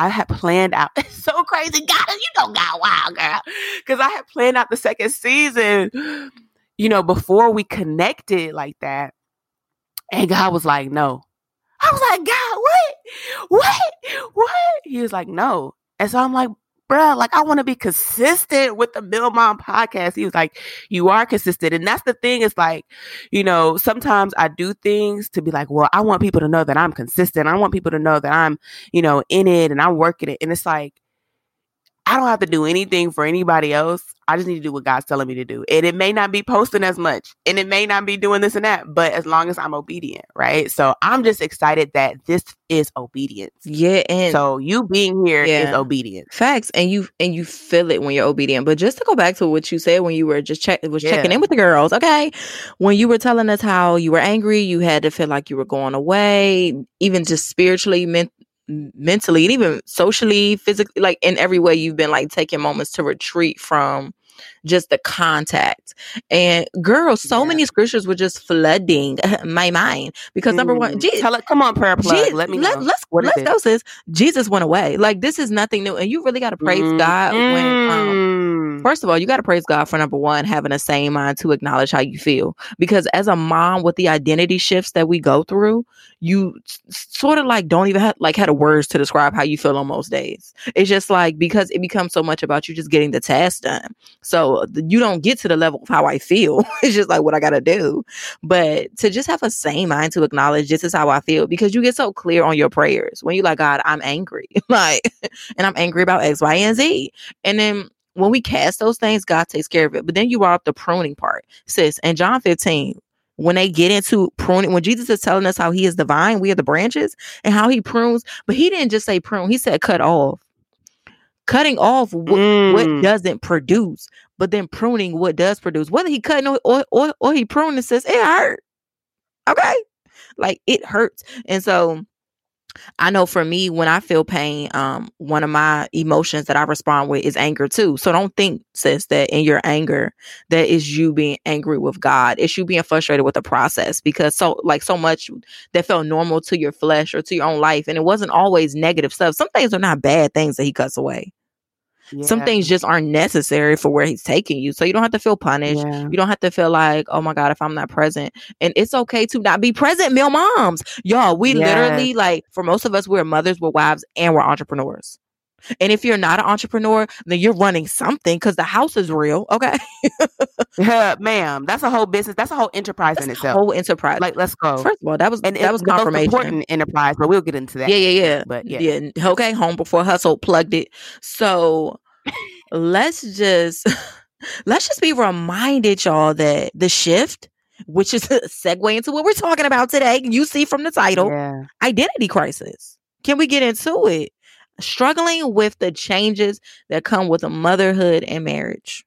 I had planned out. It's so crazy, God, you don't got wild, girl. Because I had planned out the second season, you know, before we connected like that. And God was like, no. I was like, God, what? What? What? He was like, no. And so I'm like, bruh, like I want to be consistent with the Mill Mom podcast. He was like, you are consistent. And that's the thing is like, you know, sometimes I do things to be like, well, I want people to know that I'm consistent. I want people to know that I'm, you know, in it and I'm working it. And it's like, I don't have to do anything for anybody else. I just need to do what God's telling me to do. And it may not be posting as much and it may not be doing this and that, but as long as I'm obedient, right? So I'm just excited that this is obedience. Yeah. And so you being here Yeah. is obedience. facts and you and you feel it when you're obedient. But just to go back to what you said when you were just check was Yeah. checking in with the girls, okay? When you were telling us how you were angry, you had to feel like you were going away, even just spiritually, men- mentally, and even socially, physically, like in every way you've been like taking moments to retreat from just the contact. And girls, so Yeah. many scriptures were just flooding my mind because number one, Mm. Jesus, Tell it, come on, PrayerPlug. Je- let me know. Let, us What let's go, sis. Jesus went away. Like this is nothing new, and you really got to praise God when. Um, Mm. First of all, you got to praise God for number one, having a sane mind to acknowledge how you feel. Because as a mom, with the identity shifts that we go through, you sort of like don't even have like had a words to describe how you feel on most days. It's just like because it becomes so much about you just getting the task done. So you don't get to the level of how I feel. it's just like what I got to do. But to just have a sane mind to acknowledge this is how I feel because you get so clear on your prayers when you like God, I'm angry, like, and I'm angry about X, Y, and Z, and then when we cast those things, God takes care of it. But then you brought up the pruning part, sis. And John 15, when they get into pruning, when Jesus is telling us how he is the vine, we are the branches, and how he prunes, but he didn't just say prune, he said cut off. Cutting off what, what Mm. doesn't produce, but then pruning what does produce. Whether he cutting or, or, or, or he pruning says it hurt. Okay. Like it hurts. And so I know for me, when I feel pain, um, one of my emotions that I respond with is anger too. So don't think, sis, that in your anger, that is you being angry with God. It's you being frustrated with the process because so like so much that felt normal to your flesh or to your own life. And it wasn't always negative stuff. Some things are not bad things that he cuts away. Some things just aren't necessary for where he's taking you. So you don't have to feel punished. Yeah. You don't have to feel like, oh my God, if I'm not present. And it's okay to not be present, Mill Moms. Y'all, we Yes. literally, like, for most of us, we're mothers, we're wives, and we're entrepreneurs. And if you're not an entrepreneur, then you're running something because the house is real. Okay. Yeah, ma'am. That's a whole business. That's a whole enterprise in That's a itself. whole enterprise. Like, let's go. First of all, that was and that was confirmation. important enterprise, but we'll get into that. Yeah, yeah, yeah. But yeah. yeah. Okay, home before hustle plugged it. So let's just let's just be reminded, y'all, that the shift, which is a segue into what we're talking about today, you see from the title, Yeah. identity crisis. Can we get into it? Struggling with the changes that come with a motherhood and marriage.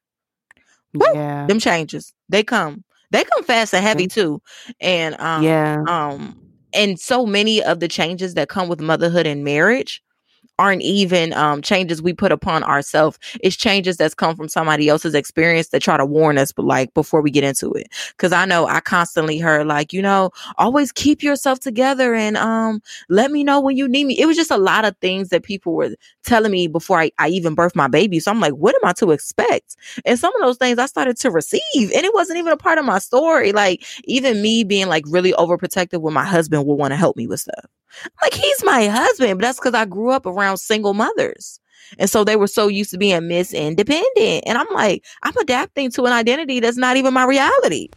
Woo! Yeah. Them changes, they come. They come fast and heavy too. And um, yeah. um and so many of the changes that come with motherhood and marriage aren't even um changes we put upon ourselves it's changes that's come from somebody else's experience that try to warn us but like before we get into it. Because i know i constantly heard like you know always keep yourself together and um let me know when you need me. It was just a lot of things that people were telling me before i, I even birthed my baby. So i'm like what am i to expect? And some of those things i started to receive and it wasn't even a part of my story. Like even me being like really overprotective when my husband would want to help me with stuff. Like he's my husband, but that's because I grew up around single mothers. And so they were so used to being Miss Independent. And I'm like, I'm adapting to an identity that's not even my reality.